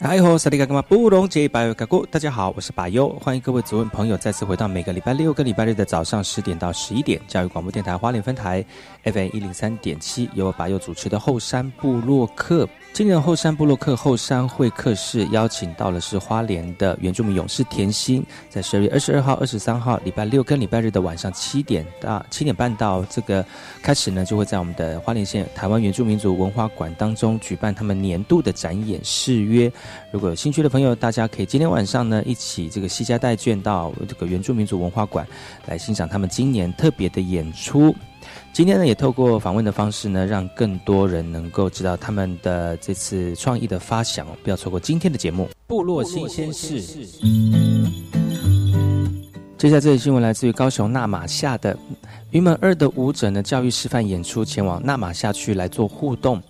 嗨吼，萨利卡格玛布隆杰巴尤卡古，大家好，我是巴尤，欢迎各位族人朋友再次回到每个礼拜六跟礼拜日的早上十点到十一点，教育广播电台花莲分台 FM 一零三点七，由我巴尤主持的后山部落客。今年后山部落客后山会客室邀请到了是花莲的原住民勇士甜心，在十二月二十二号、二十三号礼拜六跟礼拜日的晚上七点到七点半到这个开始呢，就会在我们的花莲县台湾原住民族文化馆当中举办他们年度的展演誓约。如果有兴趣的朋友，大家可以今天晚上呢一起这个西家带眷到这个原住民族文化馆来欣赏他们今年特别的演出。今天呢，也透过访问的方式呢，让更多人能够知道他们的这次创意的发想。不要错过今天的节目《部落新鲜事》。接下来这则新闻来自于高雄纳马夏的云门二的舞者呢，教育示范演出前往纳马夏区来做互动。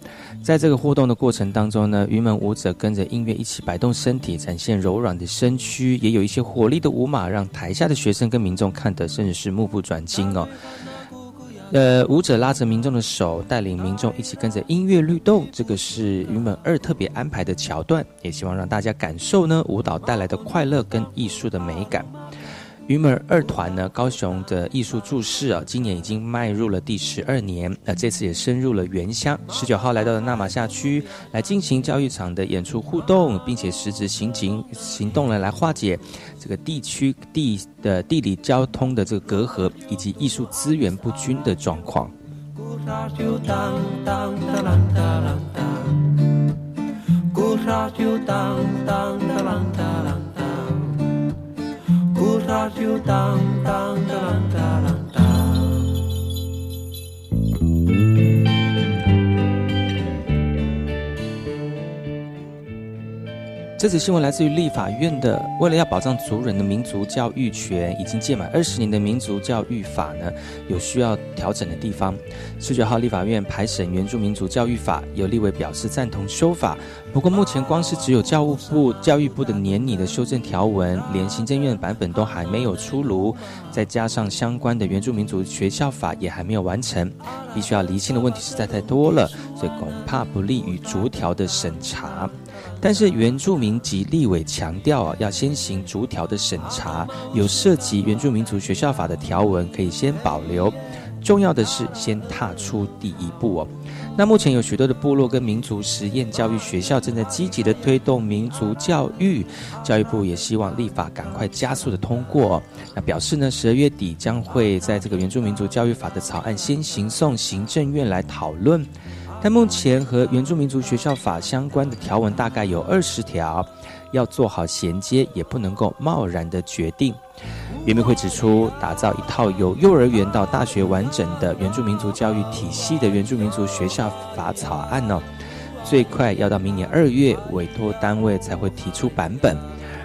在这个互动的过程当中呢，云门舞者跟着音乐一起摆动身体，展现柔软的身躯，也有一些活力的舞马，让台下的学生跟民众看得甚至是目不转睛哦。呃，舞者拉着民众的手，带领民众一起跟着音乐律动，这个是云门二特别安排的桥段，也希望让大家感受呢舞蹈带来的快乐跟艺术的美感。云门二团呢，高雄的艺术注释啊，今年已经迈入了第十二年。那这次也深入了原乡，十九号来到了纳马夏区，来进行教育场的演出互动，并且实质行警行动了，来化解这个地区地的地理交通的这个隔阂，以及艺术资源不均的状况。da do da da da da. 这则新闻来自于立法院的，为了要保障族人的民族教育权，已经届满二十年的民族教育法呢，有需要调整的地方。十九号立法院排审原住民族教育法，有立委表示赞同修法。不过目前光是只有教务部教育部的年拟的修正条文，连行政院的版本都还没有出炉，再加上相关的原住民族学校法也还没有完成，必须要厘清的问题实在太多了，所以恐怕不利于逐条的审查。但是原住民及立委强调啊，要先行逐条的审查，有涉及原住民族学校法的条文可以先保留，重要的是先踏出第一步哦。那目前有许多的部落跟民族实验教育学校正在积极的推动民族教育，教育部也希望立法赶快加速的通过。那表示呢，十二月底将会在这个原住民族教育法的草案先行送行政院来讨论。但目前和原住民族学校法相关的条文大概有二十条，要做好衔接，也不能够贸然的决定。原民会指出，打造一套由幼儿园到大学完整的原住民族教育体系的原住民族学校法草案呢，最快要到明年二月委托单位才会提出版本，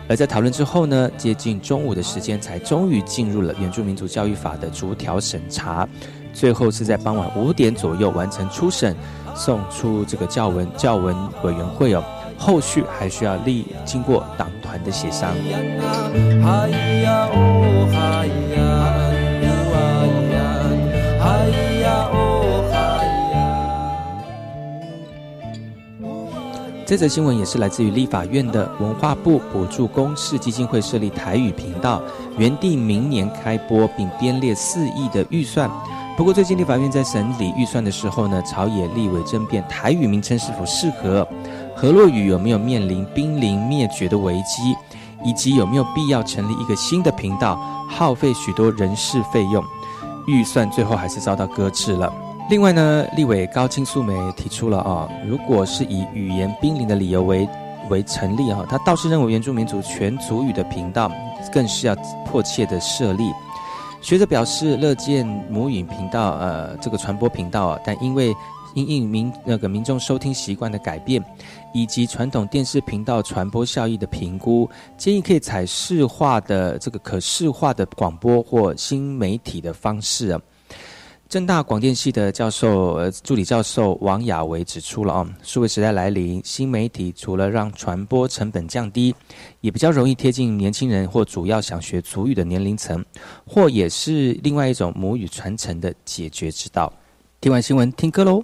而在讨论之后呢，接近中午的时间才终于进入了原住民族教育法的逐条审查，最后是在傍晚五点左右完成初审，送出这个教文教文委员会哦，后续还需要立经过党团的协商。这则新闻也是来自于立法院的文化部补助公视基金会设立台语频道，原定明年开播，并编列四亿的预算。不过最近立法院在审理预算的时候呢，朝野立委争辩台语名称是否适合，河洛语有没有面临濒临灭绝的危机，以及有没有必要成立一个新的频道，耗费许多人事费用，预算最后还是遭到搁置了。另外呢，立委高清素梅提出了啊，如果是以语言濒临的理由为为成立哈，他倒是认为原住民族全族语的频道更是要迫切的设立。学者表示乐见母语频道呃这个传播频道啊，但因为因应民那个民众收听习惯的改变，以及传统电视频道传播效益的评估，建议可以采视化的这个可视化的广播或新媒体的方式啊。正大广电系的教授，呃，助理教授王亚维指出了啊，数位时代来临，新媒体除了让传播成本降低，也比较容易贴近年轻人或主要想学祖语的年龄层，或也是另外一种母语传承的解决之道。听完新闻，听歌喽。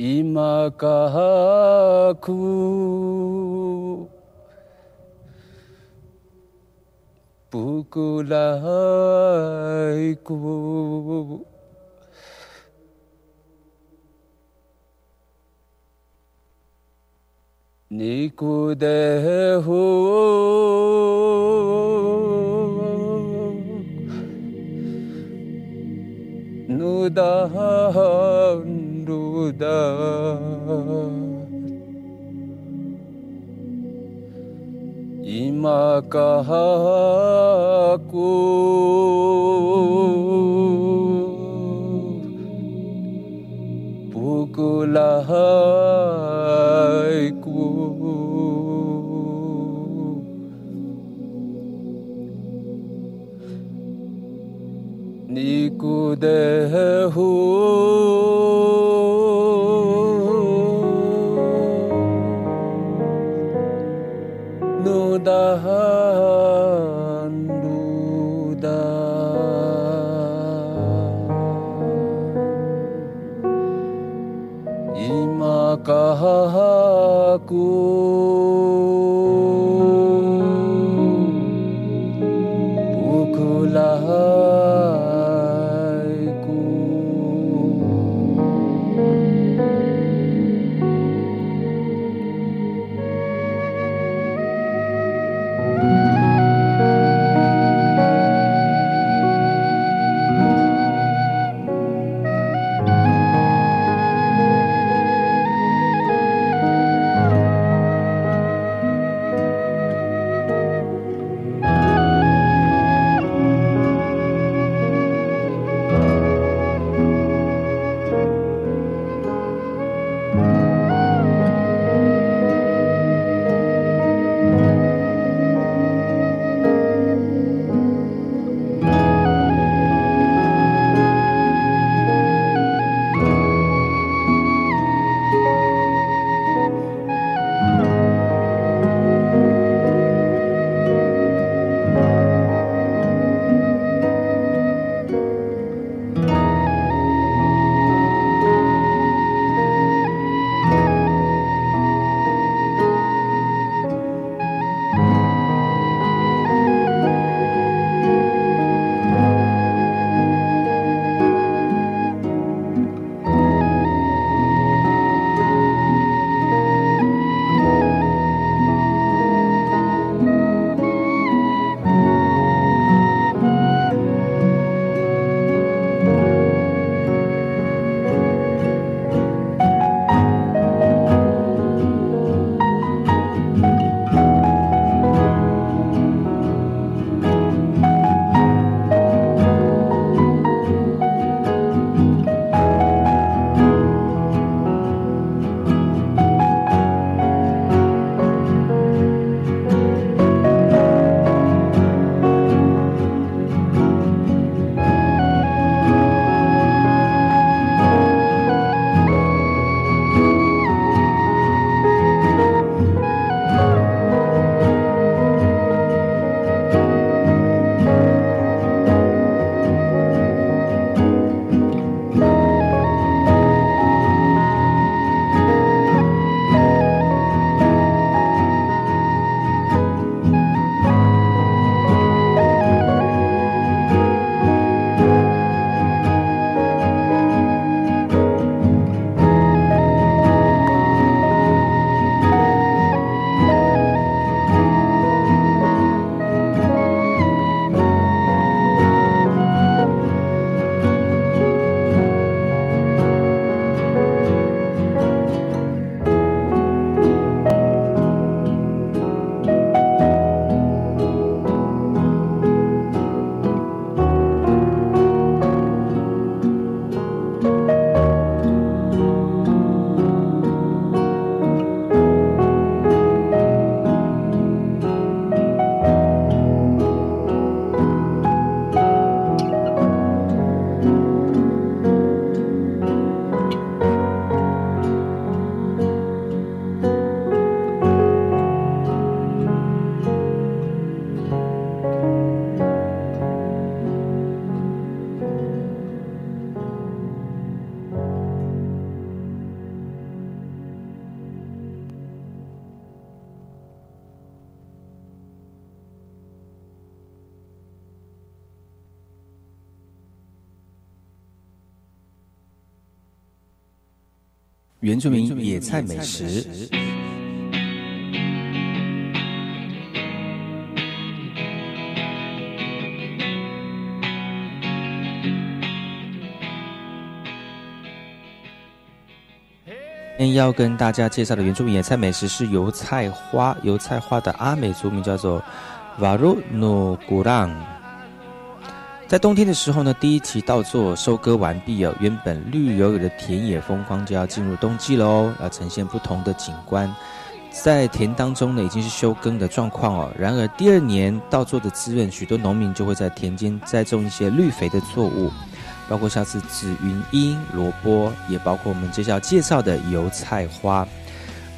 今かく僕らいく肉でふぬ खुदा इमा कहा को पुकुलहाय को निकुदे हो louco. 菜美食。今天要跟大家介绍的原住民野菜美食是油菜花。油菜花的阿美族名叫做 Varu no Gurang。在冬天的时候呢，第一期稻作收割完毕哦，原本绿油油的田野风光就要进入冬季喽，要呈现不同的景观。在田当中呢，已经是休耕的状况哦。然而第二年稻作的滋润，许多农民就会在田间栽种一些绿肥的作物。包括像是紫云英、萝卜，也包括我们接下来介绍的油菜花。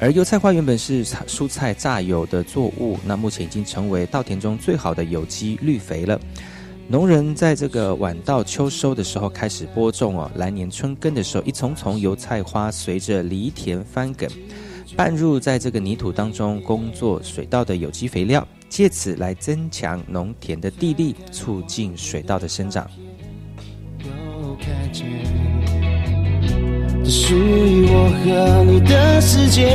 而油菜花原本是蔬菜榨油的作物，那目前已经成为稻田中最好的有机绿肥了。农人在这个晚到秋收的时候开始播种哦，来年春耕的时候，一丛丛油菜花随着犁田翻梗，拌入在这个泥土当中，工作水稻的有机肥料，借此来增强农田的地力，促进水稻的生长。看见这属于我和你的世界，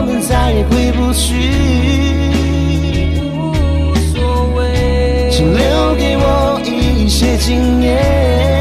我们再也回不去。无所谓，请留给我一些经验。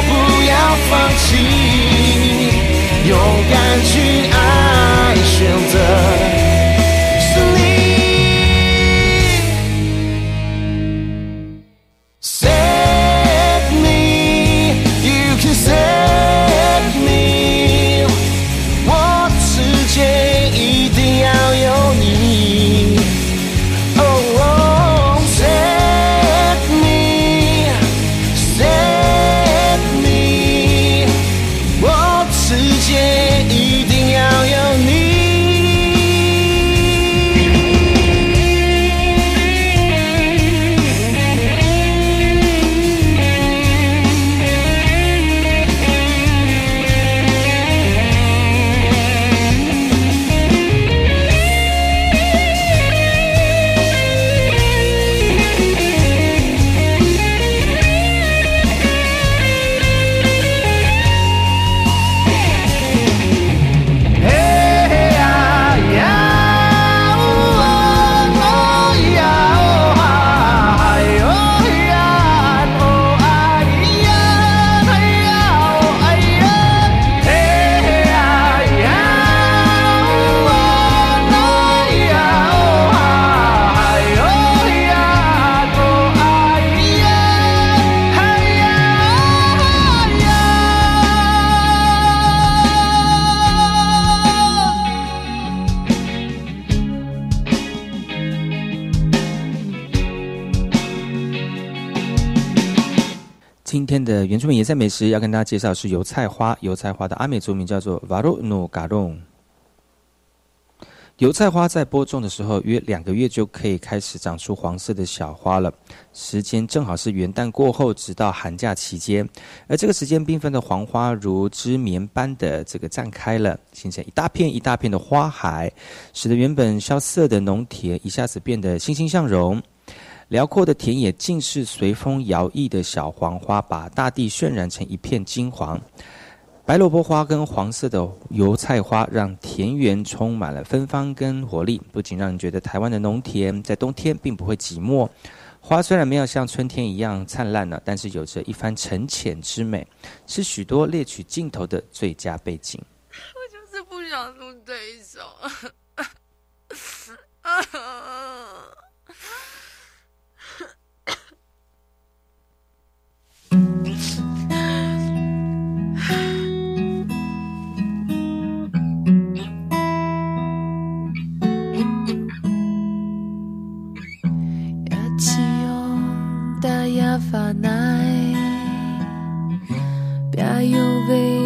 我不要放弃。美食，要跟大家介绍是油菜花。油菜花的阿美族名叫做 Varu no g a r o n。油菜花在播种的时候，约两个月就可以开始长出黄色的小花了，时间正好是元旦过后，直到寒假期间。而这个时间，缤纷的黄花如织棉般的这个绽开了，形成一大片一大片的花海，使得原本萧瑟的农田一下子变得欣欣向荣。辽阔的田野尽是随风摇曳的小黄花，把大地渲染成一片金黄。白萝卜花跟黄色的油菜花，让田园充满了芬芳跟活力。不仅让人觉得台湾的农田在冬天并不会寂寞。花虽然没有像春天一样灿烂了，但是有着一番沉潜之美，是许多猎取镜头的最佳背景。我就是不想录这一首。发奈，别有为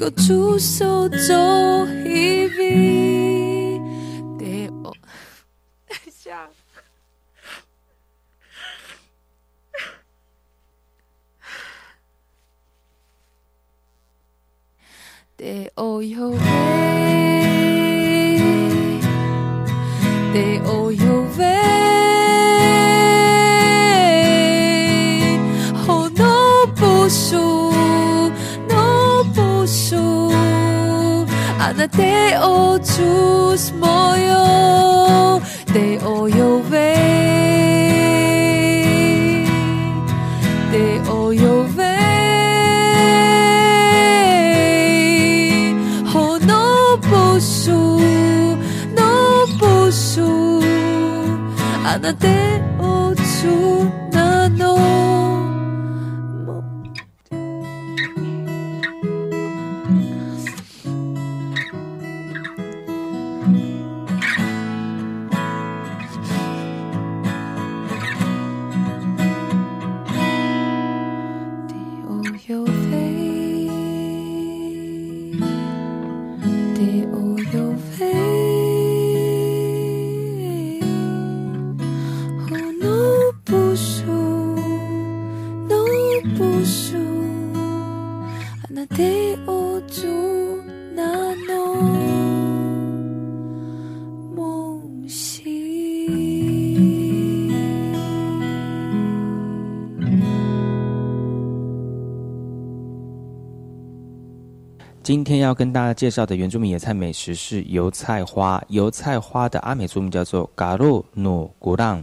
个出手做一笔，得哦，下。得哦哟喂，啊那得哦出什么哟？得哦哟喂。那得哦出那诺今天要跟大家介绍的原住民野菜美食是油菜花。油菜花的阿美族名叫做嘎鲁努古浪。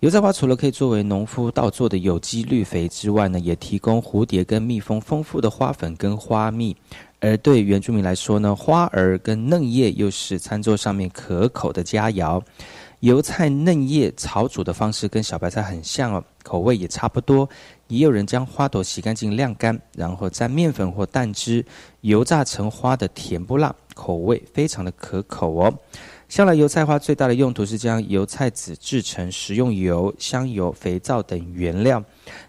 油菜花除了可以作为农夫稻作的有机绿肥之外呢，也提供蝴蝶跟蜜蜂丰富的花粉跟花蜜。而对原住民来说呢，花儿跟嫩叶又是餐桌上面可口的佳肴。油菜嫩叶炒煮的方式跟小白菜很像哦，口味也差不多。也有人将花朵洗干净晾干，然后沾面粉或蛋汁油炸成花的甜不辣，口味非常的可口哦。向来油菜花最大的用途是将油菜籽制成食用油、香油、肥皂等原料，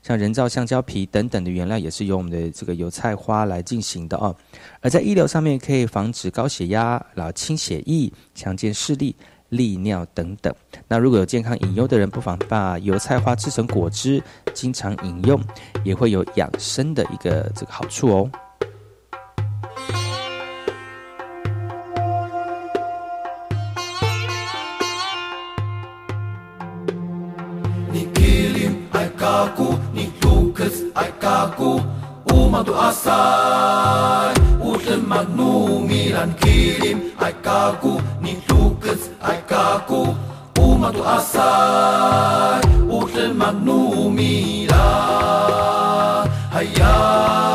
像人造橡胶皮等等的原料也是由我们的这个油菜花来进行的哦。而在医疗上面，可以防止高血压、然后清血液、强健视力。利尿等等。那如果有健康饮用的人，不妨把油菜花制成果汁，经常饮用，也会有养生的一个这个好处哦。umatu asai Utle magnu milan kilim Ai kaku ni tukets ai kaku Umatu asai Utle magnu milan Hayai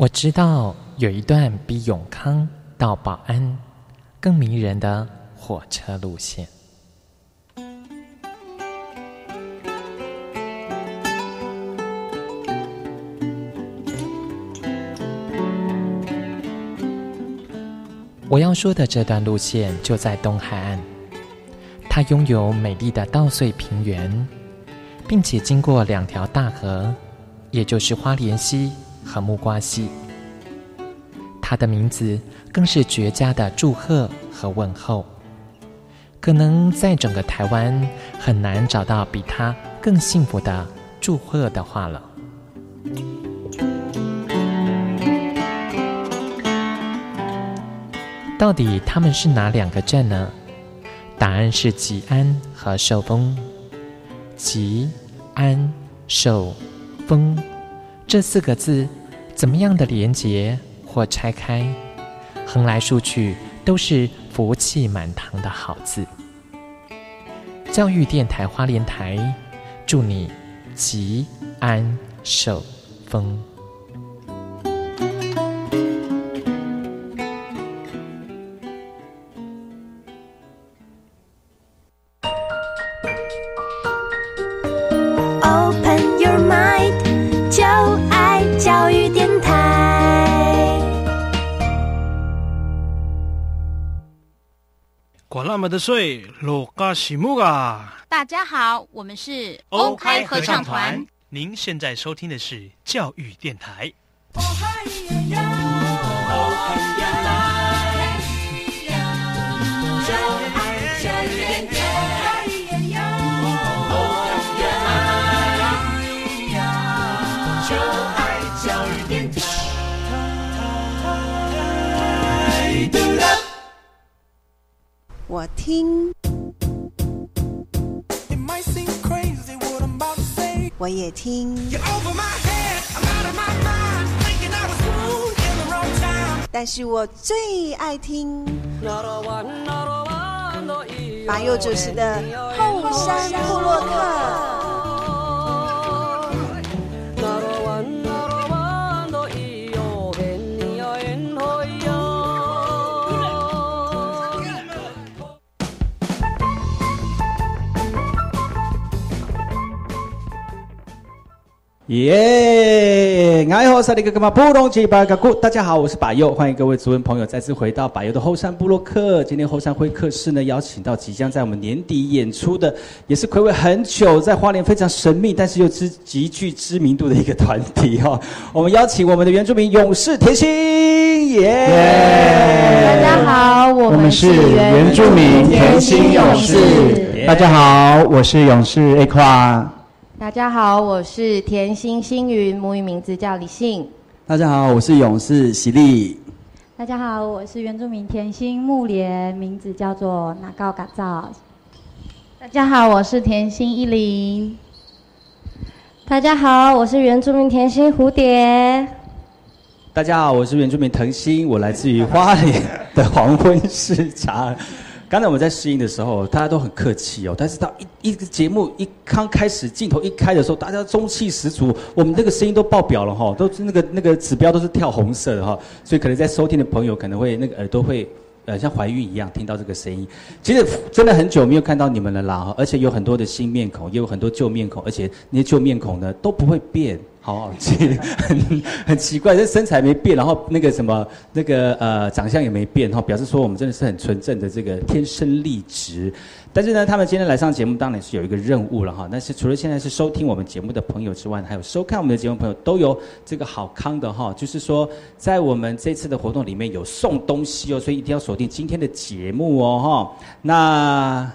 我知道有一段比永康到保安更迷人的火车路线。我要说的这段路线就在东海岸，它拥有美丽的稻穗平原，并且经过两条大河，也就是花莲溪和木瓜溪。它的名字更是绝佳的祝贺和问候，可能在整个台湾很难找到比它更幸福的祝贺的话了。到底他们是哪两个镇呢？答案是吉安和寿丰。吉、安、寿、丰这四个字，怎么样的连结或拆开，横来竖去都是福气满堂的好字。教育电台花莲台，祝你吉安寿丰。管那么的水，罗嘎西木嘎！大家好，我们是欧开合唱团。您现在收听的是教育电台。我听，我也听，但是我最爱听。马佑主持的后山部落客。耶！爱好萨利格格玛布隆吉巴嘎古，大家好，我是巴佑，欢迎各位族人朋友再次回到巴佑的后山部落客。今天后山会客室呢，邀请到即将在我们年底演出的，也是暌违很久，在花莲非常神秘，但是又知极具知名度的一个团体哈。我们邀请我们的原住民勇士甜心，耶！大家好，我们是原住民甜心勇士。大家好，我是勇士 A 夸。大家好，我是甜心星云，母语名字叫李信。大家好，我是勇士喜力。大家好，我是原住民甜心木莲，名字叫做拿高嘎造。大家好，我是甜心依林。大家好，我是原住民甜心蝴蝶。大家好，我是原住民藤心，我来自于花莲的黄昏市场。刚才我们在试音的时候，大家都很客气哦。但是到一一个节目一刚开始，镜头一开的时候，大家中气十足，我们那个声音都爆表了哈，都是那个那个指标都是跳红色的哈。所以可能在收听的朋友可能会那个耳朵会呃像怀孕一样听到这个声音。其实真的很久没有看到你们了啦，而且有很多的新面孔，也有很多旧面孔，而且那些旧面孔呢都不会变。好奇，很很奇怪，这身材没变，然后那个什么，那个呃长相也没变，哈，表示说我们真的是很纯正的这个天生丽质。但是呢，他们今天来上节目，当然是有一个任务了哈。但是除了现在是收听我们节目的朋友之外，还有收看我们的节目朋友都有这个好康的哈，就是说在我们这次的活动里面有送东西哦，所以一定要锁定今天的节目哦哈。那。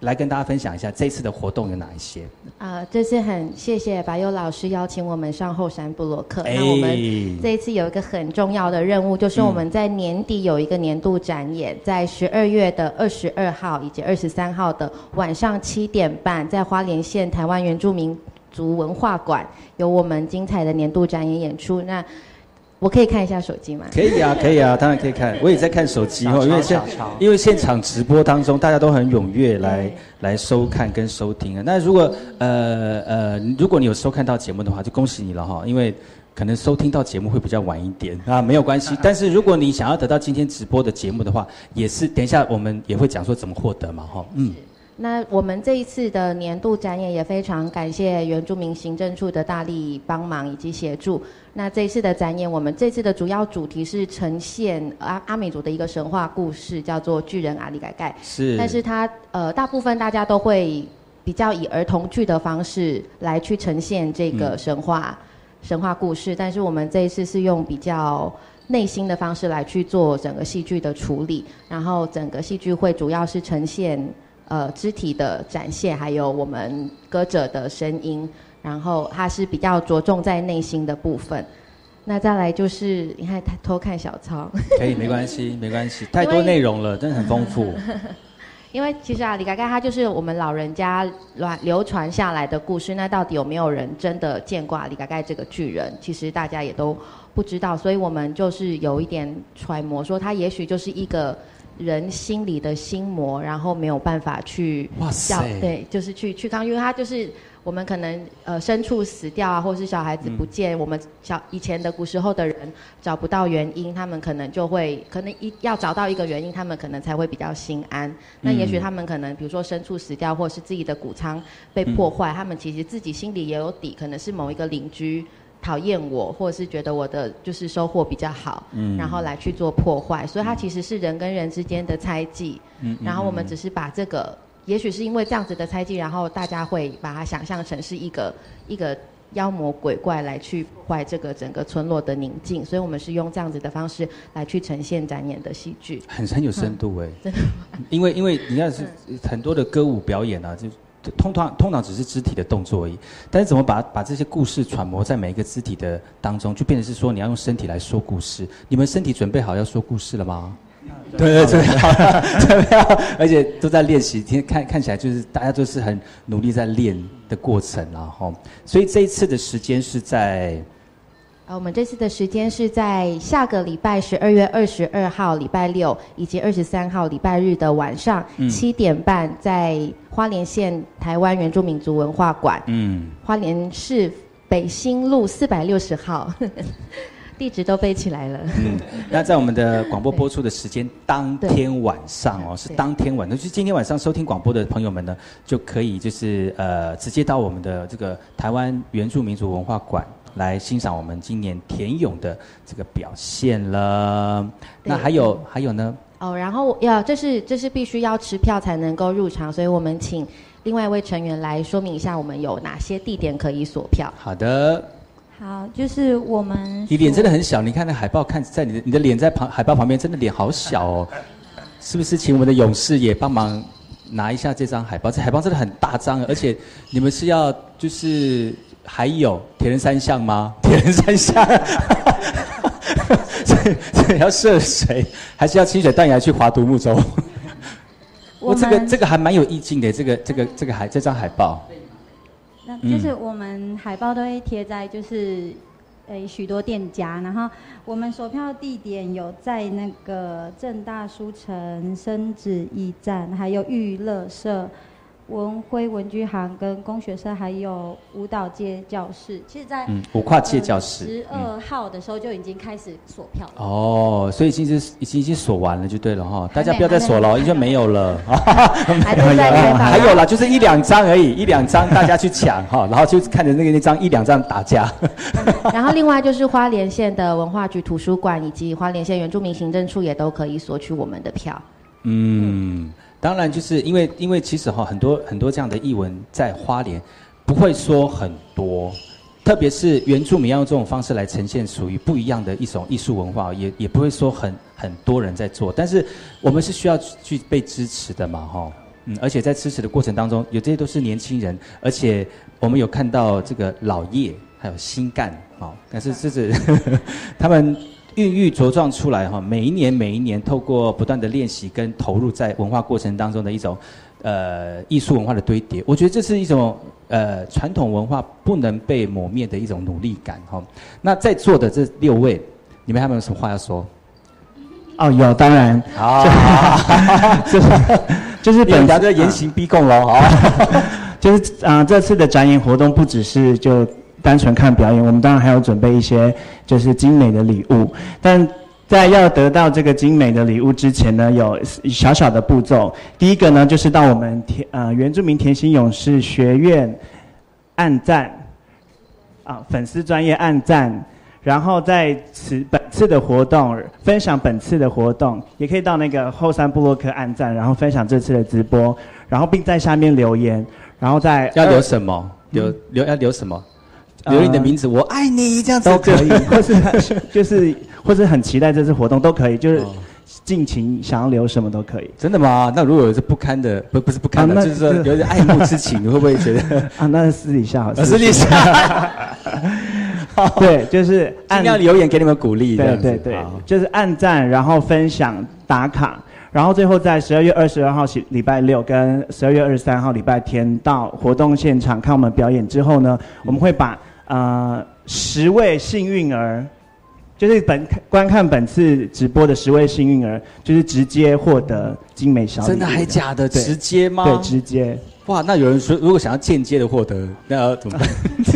来跟大家分享一下这次的活动有哪一些？啊，这次很谢谢白优老师邀请我们上后山部落客。那我们这一次有一个很重要的任务，就是我们在年底有一个年度展演，在十二月的二十二号以及二十三号的晚上七点半，在花莲县台湾原住民族文化馆有我们精彩的年度展演演出。那我可以看一下手机吗？可以啊，可以啊，当然可以看。我也在看手机哦，因为现因为现场直播当中，大家都很踊跃来来收看跟收听啊。那如果呃呃，如果你有收看到节目的话，就恭喜你了哈，因为可能收听到节目会比较晚一点啊，没有关系。但是如果你想要得到今天直播的节目的话，也是等一下我们也会讲说怎么获得嘛哈，嗯。那我们这一次的年度展演也非常感谢原住民行政处的大力帮忙以及协助。那这一次的展演，我们这次的主要主题是呈现阿阿美族的一个神话故事，叫做巨人阿里改盖。是。但是它呃，大部分大家都会比较以儿童剧的方式来去呈现这个神话神话故事，但是我们这一次是用比较内心的方式来去做整个戏剧的处理，然后整个戏剧会主要是呈现。呃，肢体的展现，还有我们歌者的声音，然后它是比较着重在内心的部分。那再来就是，你看偷看小抄，可以没关系，没关系，太多内容了，真的很丰富。因为 其实啊，李盖盖他就是我们老人家乱流传下来的故事。那到底有没有人真的见过李盖盖这个巨人？其实大家也都不知道，所以我们就是有一点揣摩，说他也许就是一个。人心里的心魔，然后没有办法去叫对，就是去去抗，因为他就是我们可能呃牲畜死掉啊，或是小孩子不见，我们小以前的古时候的人找不到原因，他们可能就会可能一要找到一个原因，他们可能才会比较心安。那也许他们可能比如说牲畜死掉，或是自己的谷仓被破坏，他们其实自己心里也有底，可能是某一个邻居。讨厌我，或者是觉得我的就是收获比较好，嗯然后来去做破坏，所以它其实是人跟人之间的猜忌。嗯然后我们只是把这个，也许是因为这样子的猜忌，然后大家会把它想象成是一个一个妖魔鬼怪来去破坏这个整个村落的宁静，所以我们是用这样子的方式来去呈现展演的戏剧，很很有深度哎，真的，因为因为你看是很多的歌舞表演啊，就。通常通常只是肢体的动作而已，但是怎么把把这些故事揣摩在每一个肢体的当中，就变成是说你要用身体来说故事。你们身体准备好要说故事了吗？对 对对，准备好，而且都在练习。天看看起来就是大家都是很努力在练的过程，然后，所以这一次的时间是在呃，我们这次的时间是在下个礼拜十二月二十二号礼拜六以及二十三号礼拜日的晚上嗯。七点半，在花莲县台湾原住民族文化馆，嗯，花莲市北新路四百六十号，地址都背起来了。嗯，那在我们的广播播出的时间当天晚上哦，是当天晚上，就是今天晚上收听广播的朋友们呢，就可以就是呃直接到我们的这个台湾原住民族文化馆来欣赏我们今年田勇的这个表现了。那还有还有呢？哦，然后要这是这是必须要持票才能够入场，所以我们请另外一位成员来说明一下我们有哪些地点可以锁票。好的，好，就是我们你脸真的很小，你看那海报看在你的你的脸在旁海报旁边，真的脸好小哦，是不是？请我们的勇士也帮忙拿一下这张海报，这海报真的很大张，而且你们是要就是还有铁人三项吗？铁人三项，这这要涉水，还是要清水断崖去划独木舟？我这个们这个还蛮有意境的，这个这个这个海这张海报，那嗯就是我们海报都会贴在就是，诶许多店家，然后我们售票地点有在那个正大书城、深子驿站，还有娱乐社、文辉文具行跟工学生，还有舞蹈界教室。其实在，嗯五跨界教室十二号的时候就已经开始锁票了。哦，所以已经是已经已经锁完了就对了哈，大家不要再锁了哦，因为 没有了。还在在开放还有啦，就是一两张而已，一两张大家去抢哈，然后就看着那个那张一两张打架。然后另外就是花莲县的文化局图书馆以及花莲县原住民行政处也都可以索取我们的票。嗯，当然就是因为因为其实哈很多很多这样的译文在花莲不会说很多，特别是原住民要用这种方式来呈现属于不一样的一种艺术文化，也也不会说很很多人在做，但是我们是需要去被支持的嘛哈。嗯，而且在支持的过程当中，有这些都是年轻人，而且我们有看到这个老叶还有新干哦，但是这是 他们孕育茁壮出来哈，每一年每一年透过不断的练习跟投入在文化过程当中的一种呃艺术文化的堆叠，我觉得这是一种呃传统文化不能被抹灭的一种努力感哈。那在座的这六位，你们还有没有什么话要说？哦，有，当然，好，就是 就是本本家的严刑逼供喽，好。就是啊、呃这次的展演活动不只是就单纯看表演，我们当然还要准备一些就是精美的礼物，但。在要得到这个精美的礼物之前呢，有小小的步骤。第一个呢，就是到我们田呃原住民甜心勇士学院按赞啊，粉丝专业按赞，然后在此本次的活动分享本次的活动，也可以到那个后山部落客按赞，然后分享这次的直播，然后并在下面留言，然后在要留什么？留留要留什么？呃留你的名字，我爱你，这样子都可以，或是 就是或是很期待这次活动都可以，就是尽情想要留什么都可以。真的吗？那如果有这不堪的，不不是不堪的，就是说有点爱慕之情，你 会不会觉得？啊，那是私底下私底下，对，就是尽量留言给你们鼓励，对对对，就是按赞，然后分享打卡，然后最后在十二月二十二号礼礼拜六跟十二月二十三号礼拜天到活动现场看我们表演之后呢，我们会把呃十位幸运儿。就是本观看本次直播的十位幸运儿，就是直接获得精美小礼物。真的还假的？对直接吗？对，直接。哇，那有人说，如果想要间接的获得，那要怎么办？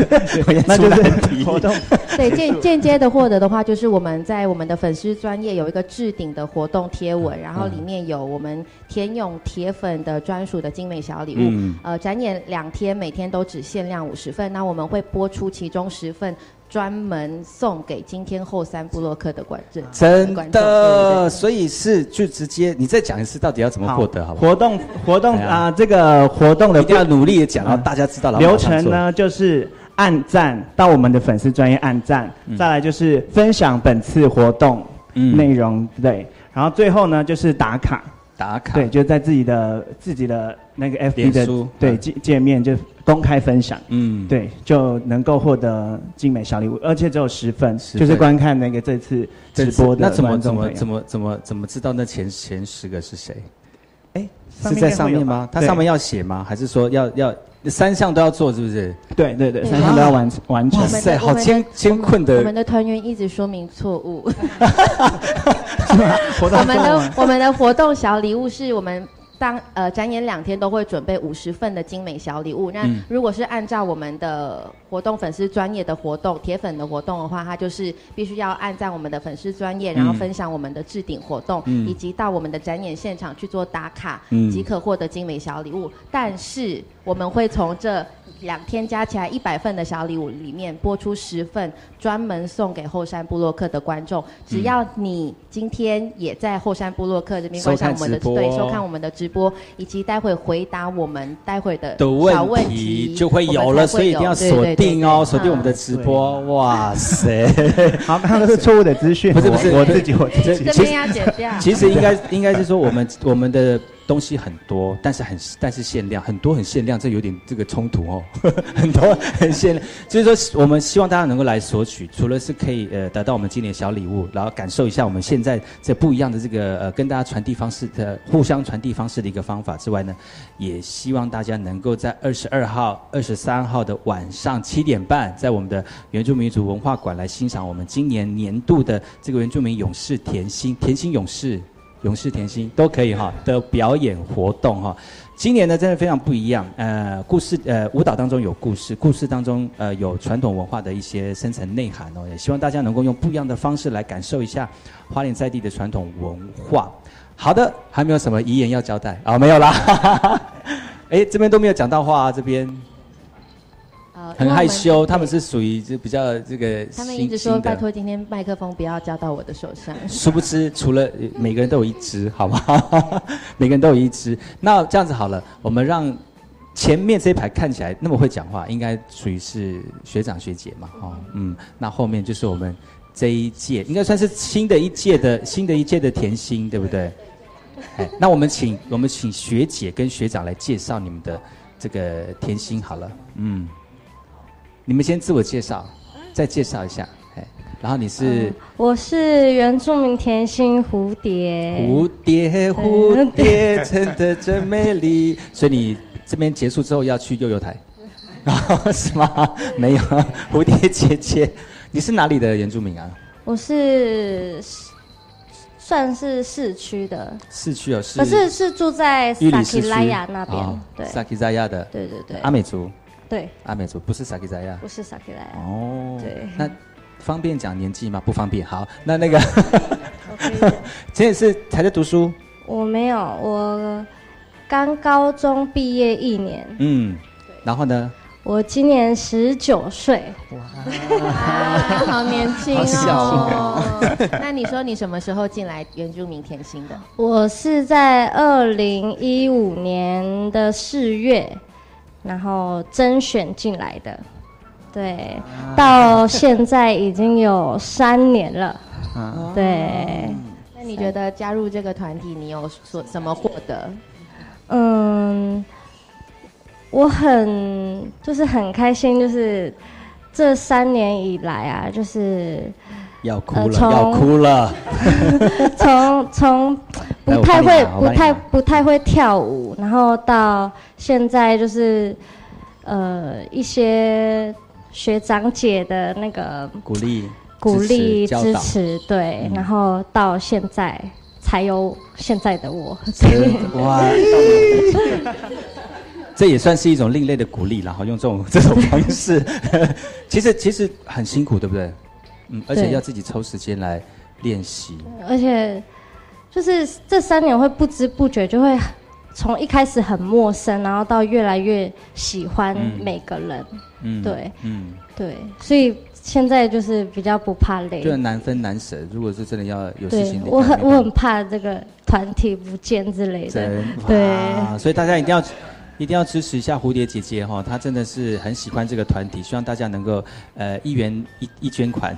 那就是活动。对间间接的获得的话，就是我们在我们的粉丝专业有一个置顶的活动贴文，然后里面有我们田勇铁粉的专属的精美小礼物。嗯呃，展演两天，每天都只限量五十份，那我们会播出其中十份。专门送给今天后山部落客的观众，真的，所以是就直接，你再讲一次，到底要怎么获得？好不好？活动活动啊、这个活动的一定要努力的讲，然后大家知道了。流程呢，就是按赞到我们的粉丝专业按赞，嗯再来就是分享本次活动内容，对，然后最后呢就是打卡。打卡。对，就在自己的自己的那个 FB 的对界界面就公开分享，嗯，对，就能够获得精美小礼物，而且只有十份，份就是观看那个这次直播的那怎么怎么怎么怎么怎么知道那前前十个是谁？哎，是在上面吗？它上面要写吗？还是说要要三项都要做，是不是？对对对，三项都要完完成。哇塞，好艰艰困的我们的团员一直说明错误。我们的我们的活动小礼物是我们当呃展演两天都会准备五十份的精美小礼物。那嗯如果是按照我们的活动粉丝专业的活动铁粉的活动的话，它就是必须要按在我们的粉丝专业，然后嗯分享我们的置顶活动，嗯以及到我们的展演现场去做打卡，嗯即可获得精美小礼物。但是我们会从这两天加起来一百份的小礼物里面播出十份，专门送给后山部落客的观众。只要你今天也在后山部落客这边观赏我们的直播对收看我们的直播，以及待会回答我们待会的的小问题就会有了，所以一定要锁定哦，锁定我们的直播。哇塞！好，刚刚 都是错误的资讯，不是不是，我我自己我自己这边要剪掉。其实应该应该是说，我们我们的东西很多，但是很但是限量，很多很限量，这有点这个冲突哦。很多很限量，就是说我们希望大家能够来索取，除了是可以呃得到我们今年小礼物，然后感受一下我们现在这不一样的这个呃跟大家传递方式的互相传递方式的一个方法之外呢，也希望大家能够在二十二号、二十三号的晚上七点半，在我们的原住民族文化馆来欣赏我们今年年度的这个原住民勇士甜心甜心勇士。勇士甜心都可以哈的表演活动哈，今年呢真的非常不一样，呃，故事呃舞蹈当中有故事，故事当中呃有传统文化的一些深层内涵哦，也希望大家能够用不一样的方式来感受一下花莲在地的传统文化。好的，还没有什么遗言要交代？啊、没有啦，哎这边都没有讲到话啊，这边。呃很害羞，他们是属于就比较这个他们一直说拜托今天麦克风不要交到我的手上。殊不知，除了呃每个人都有一只，好不好？每个人都有一只。那这样子好了，我们让前面这一排看起来那么会讲话，应该属于是学长学姐嘛，哦，嗯，那后面就是我们这一届，应该算是新的一届的新的一届的甜心，对不对？哎，那我们请我们请学姐跟学长来介绍你们的这个甜心好了，嗯，你们先自我介绍，再介绍一下，哎，然后你是。我是原住民甜心蝴蝶。蝴蝶，蝴蝶，真的真美丽。所以你这边结束之后要去悠悠台，啊，是吗？没有，蝴蝶姐姐，你是哪里的原住民啊？我是算是市区的，市区哦，是。可是是住在萨基拉雅那边哦，对，萨基扎亚的。对对对阿美族。对，阿美族不是萨克扎亚。不是萨基拉雅。哦。对。那方便讲年纪吗？不方便。好，那那个，这也是还在读书。我没有，我刚高中毕业一年，嗯。然后呢？我今年十九岁。哇，好年轻好哦！那你说你什么时候进来原住民甜心的？我是在二零一五年的四月，然后甄选进来的，对，到现在已经有三年了，对。那你觉得加入这个团体，你有所什么获得？嗯，我很就是很开心，就是这三年以来啊，就是要哭了，呃要哭了。从从 不太会不太不太会跳舞，然后到现在就是呃一些学长姐的那个鼓励、鼓励支持对，嗯然后到现在才有现在的我。哇！这也算是一种另类的鼓励，然后用这种这种方式，其实其实很辛苦，对不对？嗯，而且要自己抽时间来练习。而且就是这三年会不知不觉就会从一开始很陌生，然后到越来越喜欢嗯每个人，嗯对嗯，对，所以现在就是比较不怕累就。很难分难舍。如果是真的要有事对情，我很我很怕这个团体不见之类的，对。啊，所以大家一定要一定要支持一下蝴蝶姐姐哈，她真的是很喜欢这个团体，希望大家能够呃一元一一捐款，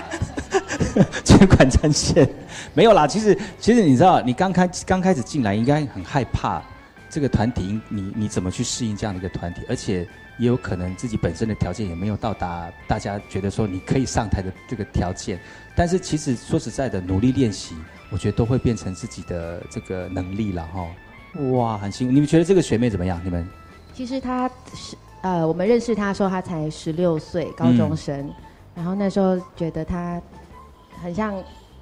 捐款专线没有啦。其实其实你知道，你刚开刚开始进来，应该很害怕这个团体，你你怎么去适应这样的一个团体，而且。也有可能自己本身的条件也没有到达大家觉得说你可以上台的这个条件，但是其实说实在的，努力练习，我觉得都会变成自己的这个能力了哈。哇，很辛苦。你们觉得这个学妹怎么样？你们？其实她是呃，我们认识她的时候，她才十六岁，高中生。然后那时候觉得她很像，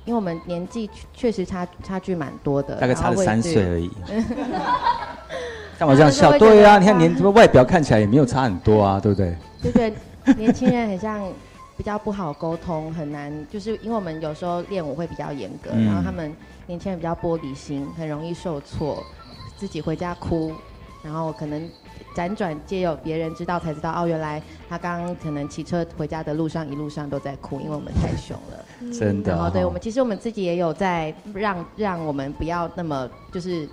因为我们年纪确实差差距蛮多的，大概差了三岁而已。干嘛这样笑？对啊，你看年外表看起来也没有差很多啊，对不对？就觉得年轻人很像比较不好沟通，很难，就是因为我们有时候练舞会比较严格，嗯然后他们年轻人比较玻璃心，很容易受挫，自己回家哭，然后可能辗转皆有别人知道才知道，哦，原来他刚刚可能骑车回家的路上一路上都在哭，因为我们太凶了。真的哦然后对我们，其实我们自己也有在让让我们不要那么就是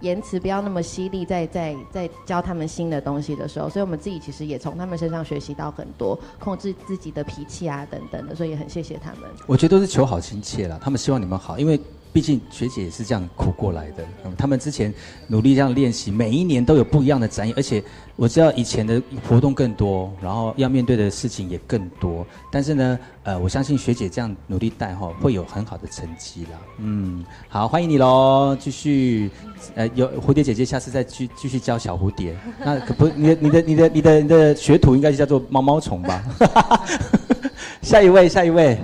言辞不要那么犀利，在在在教他们新的东西的时候，所以我们自己其实也从他们身上学习到很多控制自己的脾气啊等等的，所以也很谢谢他们。我觉得都是求好心切啦，他们希望你们好，因为毕竟学姐也是这样苦过来的。嗯，他们之前努力这样练习，每一年都有不一样的展演，而且我知道以前的活动更多，然后要面对的事情也更多。但是呢，呃，我相信学姐这样努力带哈，会有很好的成绩啦。嗯，好，欢迎你喽，继续。呃，有蝴蝶姐姐，下次再继继续教小蝴蝶。那可不，你的你的你的你的你的学徒应该就叫做毛毛虫吧？下一位，下一位。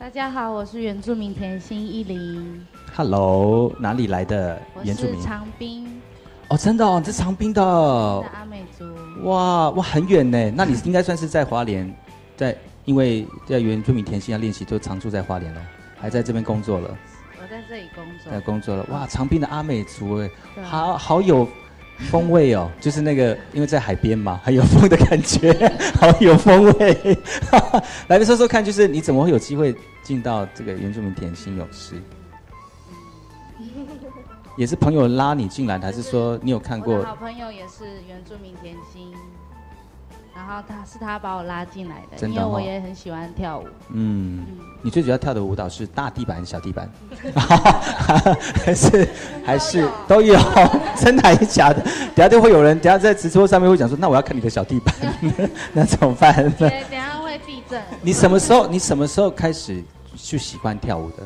大家好，我是原住民甜心依林，Hello，哪里来的原住民？是长滨哦，真的哦，这长滨的的阿美族。哇哇很远呢。那你应该算是在花莲，在因为在原住民甜心要练习，就常住在花莲了，还在这边工作了，我在这里工作。在工作了。哇，长滨的阿美族哎，好好有风味哦，就是那个因为在海边嘛，很有风的感觉，好有风味。来说说看，就是你怎么会有机会进到这个原住民甜心勇士？也是朋友拉你进来的，还是说你有看过？好朋友也是原住民甜心，然后他是他把我拉进来的，因为真的哦我也很喜欢跳舞。嗯，你最主要跳的舞蹈是大地板小地板？还是还是都有？真的还是假的？等下就会有人，等下在直播上面会讲说，那我要看你的小地板，那怎么办呢？对，等一下会地震。你什么时候？你什么时候开始去喜欢跳舞的？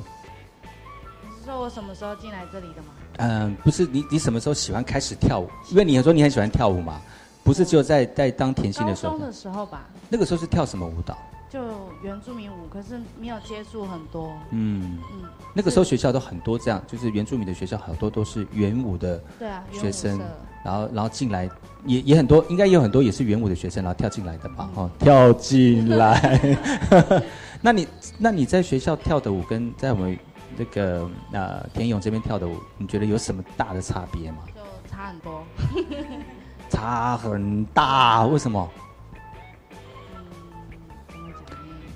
你是说我什么时候进来这里的吗？嗯，不是你，你什么时候喜欢开始跳舞？因为你说你很喜欢跳舞嘛，不是只有在在当甜心的时候中，的时候吧，那个时候是跳什么舞蹈？就原住民舞，可是没有接触很多。嗯嗯，那个时候学校都很多这样，就是原住民的学校好多都是原舞的对啊学生社，然后然后进来也也很多，应该也有很多也是原舞的学生，然后跳进来的吧？哦，跳进来。那你那你在学校跳的舞跟在我们那个呃田勇这边跳的舞，你觉得有什么大的差别吗？就差很多。差很大，为什么？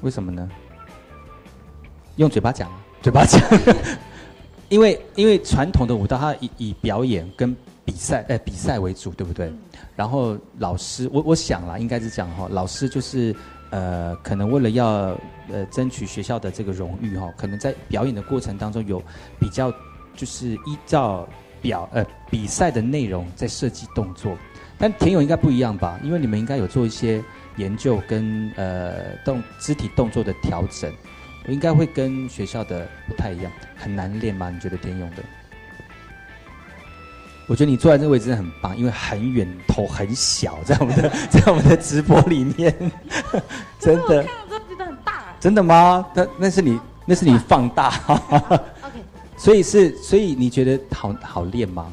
为什么呢？用嘴巴讲，嘴巴讲。因为因为传统的舞蹈，它以以表演跟比赛，呃，比赛为主，对不对？然后老师，我我想啦，应该是这样哈。老师就是呃，可能为了要呃争取学校的这个荣誉哈，可能在表演的过程当中有比较，就是依照表呃比赛的内容在设计动作。但田勇应该不一样吧？因为你们应该有做一些研究跟呃动肢体动作的调整，应该会跟学校的不太一样，很难练吗？你觉得田勇的？我觉得你坐在这个位置真的很棒，因为很远，头很小，在我们的 在我们的直播里面，真的看了之后觉得很大。真的吗？那那是你那是你放大 OK，所以是所以你觉得好好练吗？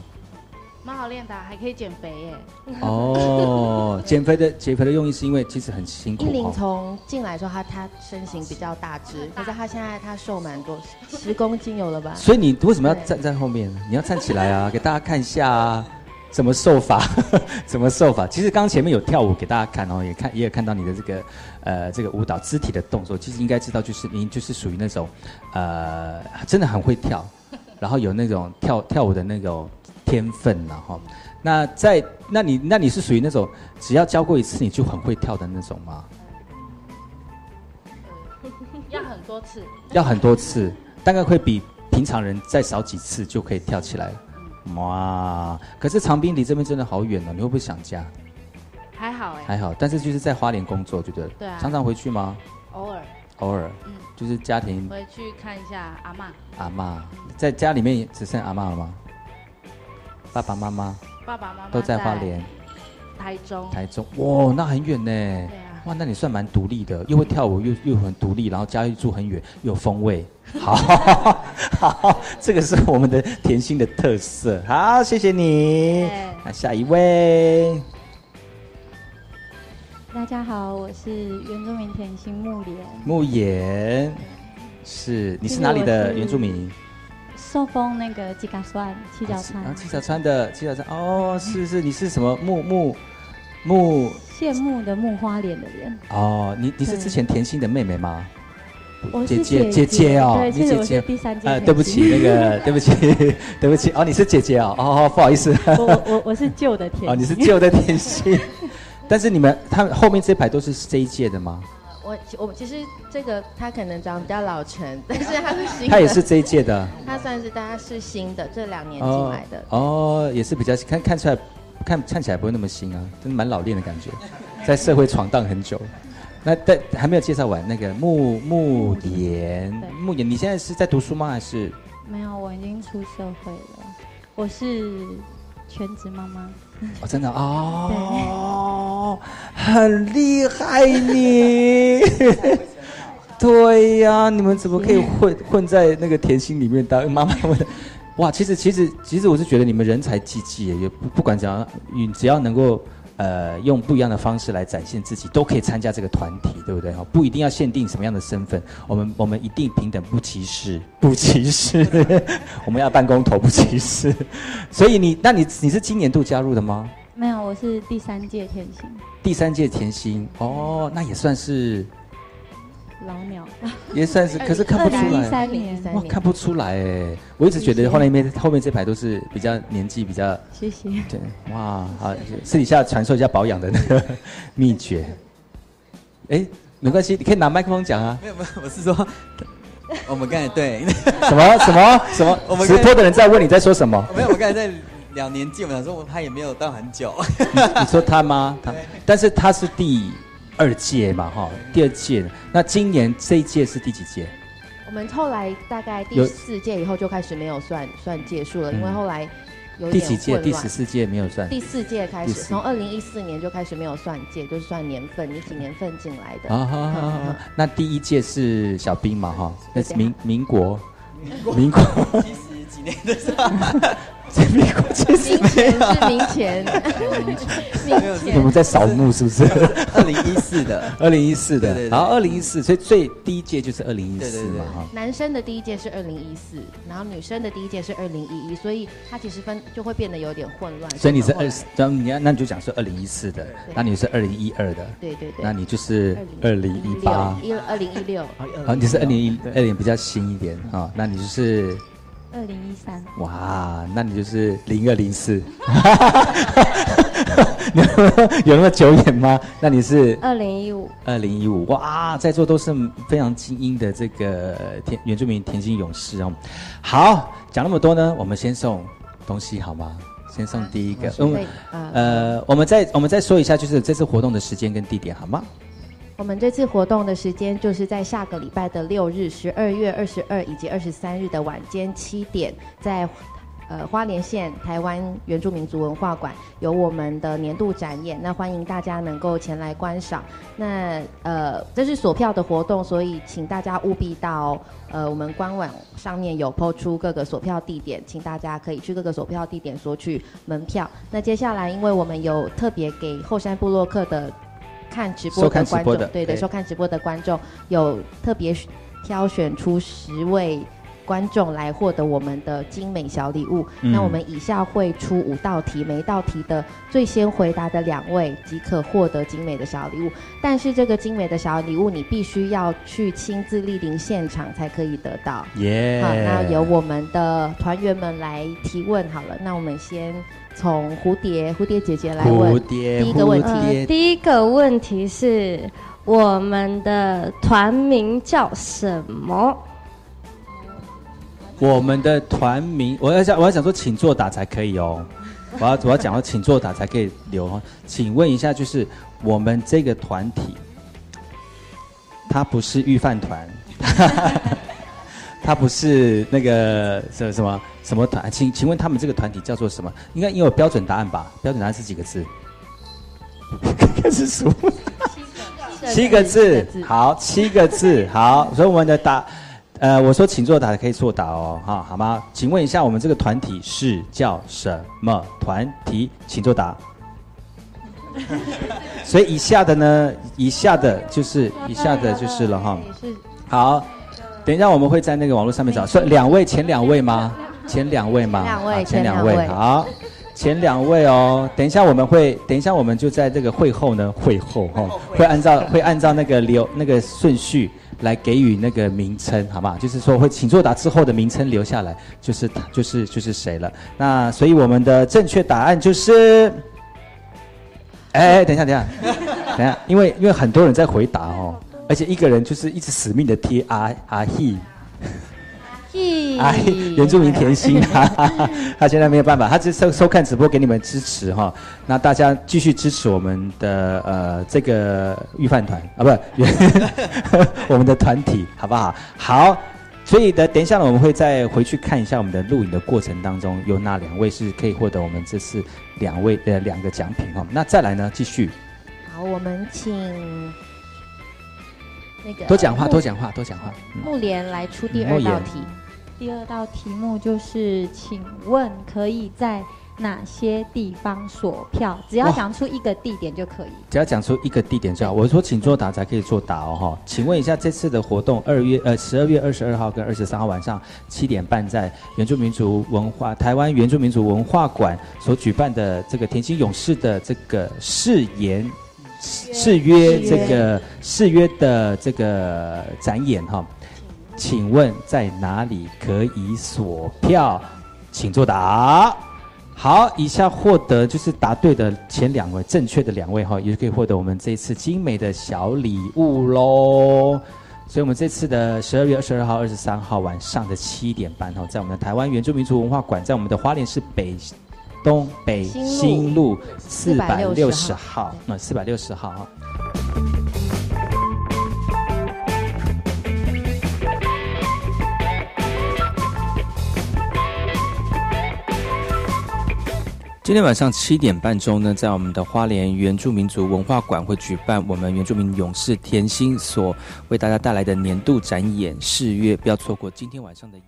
蛮好练的啊，还可以减肥耶。哦，减肥的减肥的用意是因为其实很辛苦依林哦。从进来的时候，他他身形比较大只，可是他现在他瘦蛮多，十公斤有了吧？所以你为什么要站在后面？你要站起来啊，给大家看一下啊，怎么瘦法，怎么瘦法。其实刚刚前面有跳舞给大家看哦，也看也有看到你的这个呃这个舞蹈肢体的动作，其实应该知道，就是你就是属于那种呃真的很会跳，然后有那种跳跳舞的那种天分然后那在那你那你是属于那种只要教过一次你就很会跳的那种吗？要很多次。要很多次，大概会比平常人再少几次就可以跳起来。哇！可是长滨离这边真的好远哦，你会不会想家？还好哎，还好，但是就是在花莲工作，觉得对啊常常回去吗？偶尔偶尔，嗯就是家庭回去看一下阿妈。阿妈，在家里面只剩阿妈了吗？爸爸妈妈爸爸妈妈都在花莲。台中。台中，哇，那很远呢。对啊。哇，那你算蛮独立的，又会跳舞，又又很独立，然后家又住很远，又有风味。好，好，这个是我们的甜心的特色。好，谢谢你。那下一位，大家好，我是原住民甜心木莲。木莲，是你是哪里的原住民？寿丰那个七角川，七角川。啊，七角川的七角川，哦，是是，你是什么木木木？羡慕的木花脸的脸。哦，你你是之前甜心的妹妹吗？姐姐姐姐哦，你姐姐第三届。呃，对不起，那个 对不起，对不起，哦，你是姐姐哦，哦，不好意思。我我我是旧的甜心。哦，你是旧的甜心。但是你们他们后面这排都是这一届的吗？我我其实这个他可能长比较老成，但是他是新。他也是这一届的。他算是大家是新的，这两年进来的。哦，也是比较看看出来，看看起来不会那么新啊，真的蛮老练的感觉，在社会闯荡很久。那但还没有介绍完那个木木言，木言，你现在是在读书吗？还是？没有，我已经出社会了。我是全职妈妈。哦，真的哦，很厉害你。对呀，你们怎么可以混混在那个甜心里面当妈妈们？哇，其实其实其实我是觉得你们人才济济，也不不管怎样，你只要能够。呃，用不一样的方式来展现自己，都可以参加这个团体，对不对？哈，不一定要限定什么样的身份，我们我们一定平等，不歧视，不歧视。我们要办公头不歧视。所以你，那你你是今年度加入的吗？没有，我是第三届甜心。第三届甜心，哦，那也算是。老鸟也算是，可是看不出来。三年，哇，看不出来哎！我一直觉得后面后面这排都是比较年纪比较。谢谢。对，哇，好，私底下传授一下保养的那 个秘诀。哎，没关系，你可以拿麦克风讲啊。没有没有，我是说，我们刚才对。什么什么什么？我们直播的人在问你在说什么？没有，我刚才在两年纪，我想说他也没有到很久。你说他吗？他，但是他是第。二届嘛，哈，第二届。那今年这一届是第几届？我们后来大概第四届以后就开始没有算算届数了，因为后来有第几届？第十四届没有算。第四届开始，从二零一四年就开始没有算届，就是算年份，你几年份进来的。啊。那第一届是小兵嘛，哈，那是民民国，民国七十几年的时 候。民国七十年是明前，明前，我们在扫墓是不是？二零一四的，二零一四的，然后二零一四，所以最第一届就是二零一四嘛哈。男生的第一届是二零一四，然后女生的第一届是二零一一，所以它其实分就会变得有点混乱。所以你是二，那你要那你就讲是二零一四的，那你是二零一二的，对对对，那你就是二零一八，一二零一六，好，你是二零一二零比较新一点啊，那你就是。二零一三，哇，那你就是零二零四，有那么久远吗？那你是二零一五，二零一五，哇，在座都是非常精英的这个田原住民田径勇士哦。好，讲那么多呢，我们先送东西好吗？先送第一个，嗯，呃，我们再我们再说一下，就是这次活动的时间跟地点好吗？我们这次活动的时间就是在下个礼拜的六日，十二月二十二以及二十三日的晚间七点，在呃花莲县台湾原住民族文化馆有我们的年度展演，那欢迎大家能够前来观赏。那呃这是锁票的活动，所以请大家务必到呃我们官网上面有抛出各个锁票地点，请大家可以去各个锁票地点索取门票。那接下来，因为我们有特别给后山部落客的。看直播的观众，对的，收看直播的观众有特别挑选出十位观众来获得我们的精美小礼物。那我们以下会出五道题，每一道题的最先回答的两位即可获得精美的小礼物。但是这个精美的小礼物，你必须要去亲自莅临现场才可以得到。耶！好，那由我们的团员们来提问好了。那我们先。从蝴蝶蝴蝶姐姐来问第一个问题。第一个问题是我们的团名叫什么？我们的团名，我要想，我要想说，请作答才可以哦。我要我要讲到请作答才可以留。请问一下，就是我们这个团体，它不是预饭团。他不是那个什什么什么团，请请问他们这个团体叫做什么？应该应该有标准答案吧？标准答案是几个字？开始数。七个字，好，七个字，好。所以我们的答，呃，我说请作答可以作答哦，哈，好吗？请问一下，我们这个团体是叫什么团体？请作答。所以以下的呢，以下的就是以下的就是了哈。好，等一下我们会在那个网络上面找，说两位 前两位吗？前两位吗？两位前两位好。前两位哦，等一下我们会，等一下我们就在这个会后呢，会后哈、会按照会按照那个流那个顺序来给予那个名称，好不好？就是说会请作答之后的名称留下来，就是就是就是谁了。那所以我们的正确答案就是，哎哎，等一下等一下等一下，因为因为很多人在回答哦，而且一个人就是一直死命的贴阿阿 he。哎，原住民甜心啊，他现在没有办法，他只是收收看直播给你们支持哈。那大家继续支持我们的呃这个御饭团啊，不，我们的团体好不好？好，所以的等一下呢，我们会再回去看一下我们的录影的过程当中，有哪两位是可以获得我们这次两位的两个奖品哈。那再来呢，继续好，我们请那个多讲话，多讲话，多讲话。嗯木莲来出第二道题。第二道题目就是，请问可以在哪些地方锁票？只要讲出一个地点就可以。只要讲出一个地点就好。我说请作答才可以作答哦哈。请问一下，这次的活动二月呃十二月二十二号跟二十三号晚上七点半在原住民族文化台湾原住民族文化馆所举办的这个田心勇士的这个誓言誓约这个誓约的这个展演哈。请问在哪里可以锁票？请作答。好，以下获得就是答对的前两位，正确的两位哈，也就可以获得我们这一次精美的小礼物喽。所以，我们这次的十二月二十二号、二十三号晚上的七点半哈，在我们的台湾原住民族文化馆，在我们的花莲市北东北新路四百六十号，那四百六十号啊。今天晚上七点半钟呢，在我们的花莲原住民族文化馆会举办我们原住民勇士甜心所为大家带来的年度展演誓约，不要错过今天晚上的。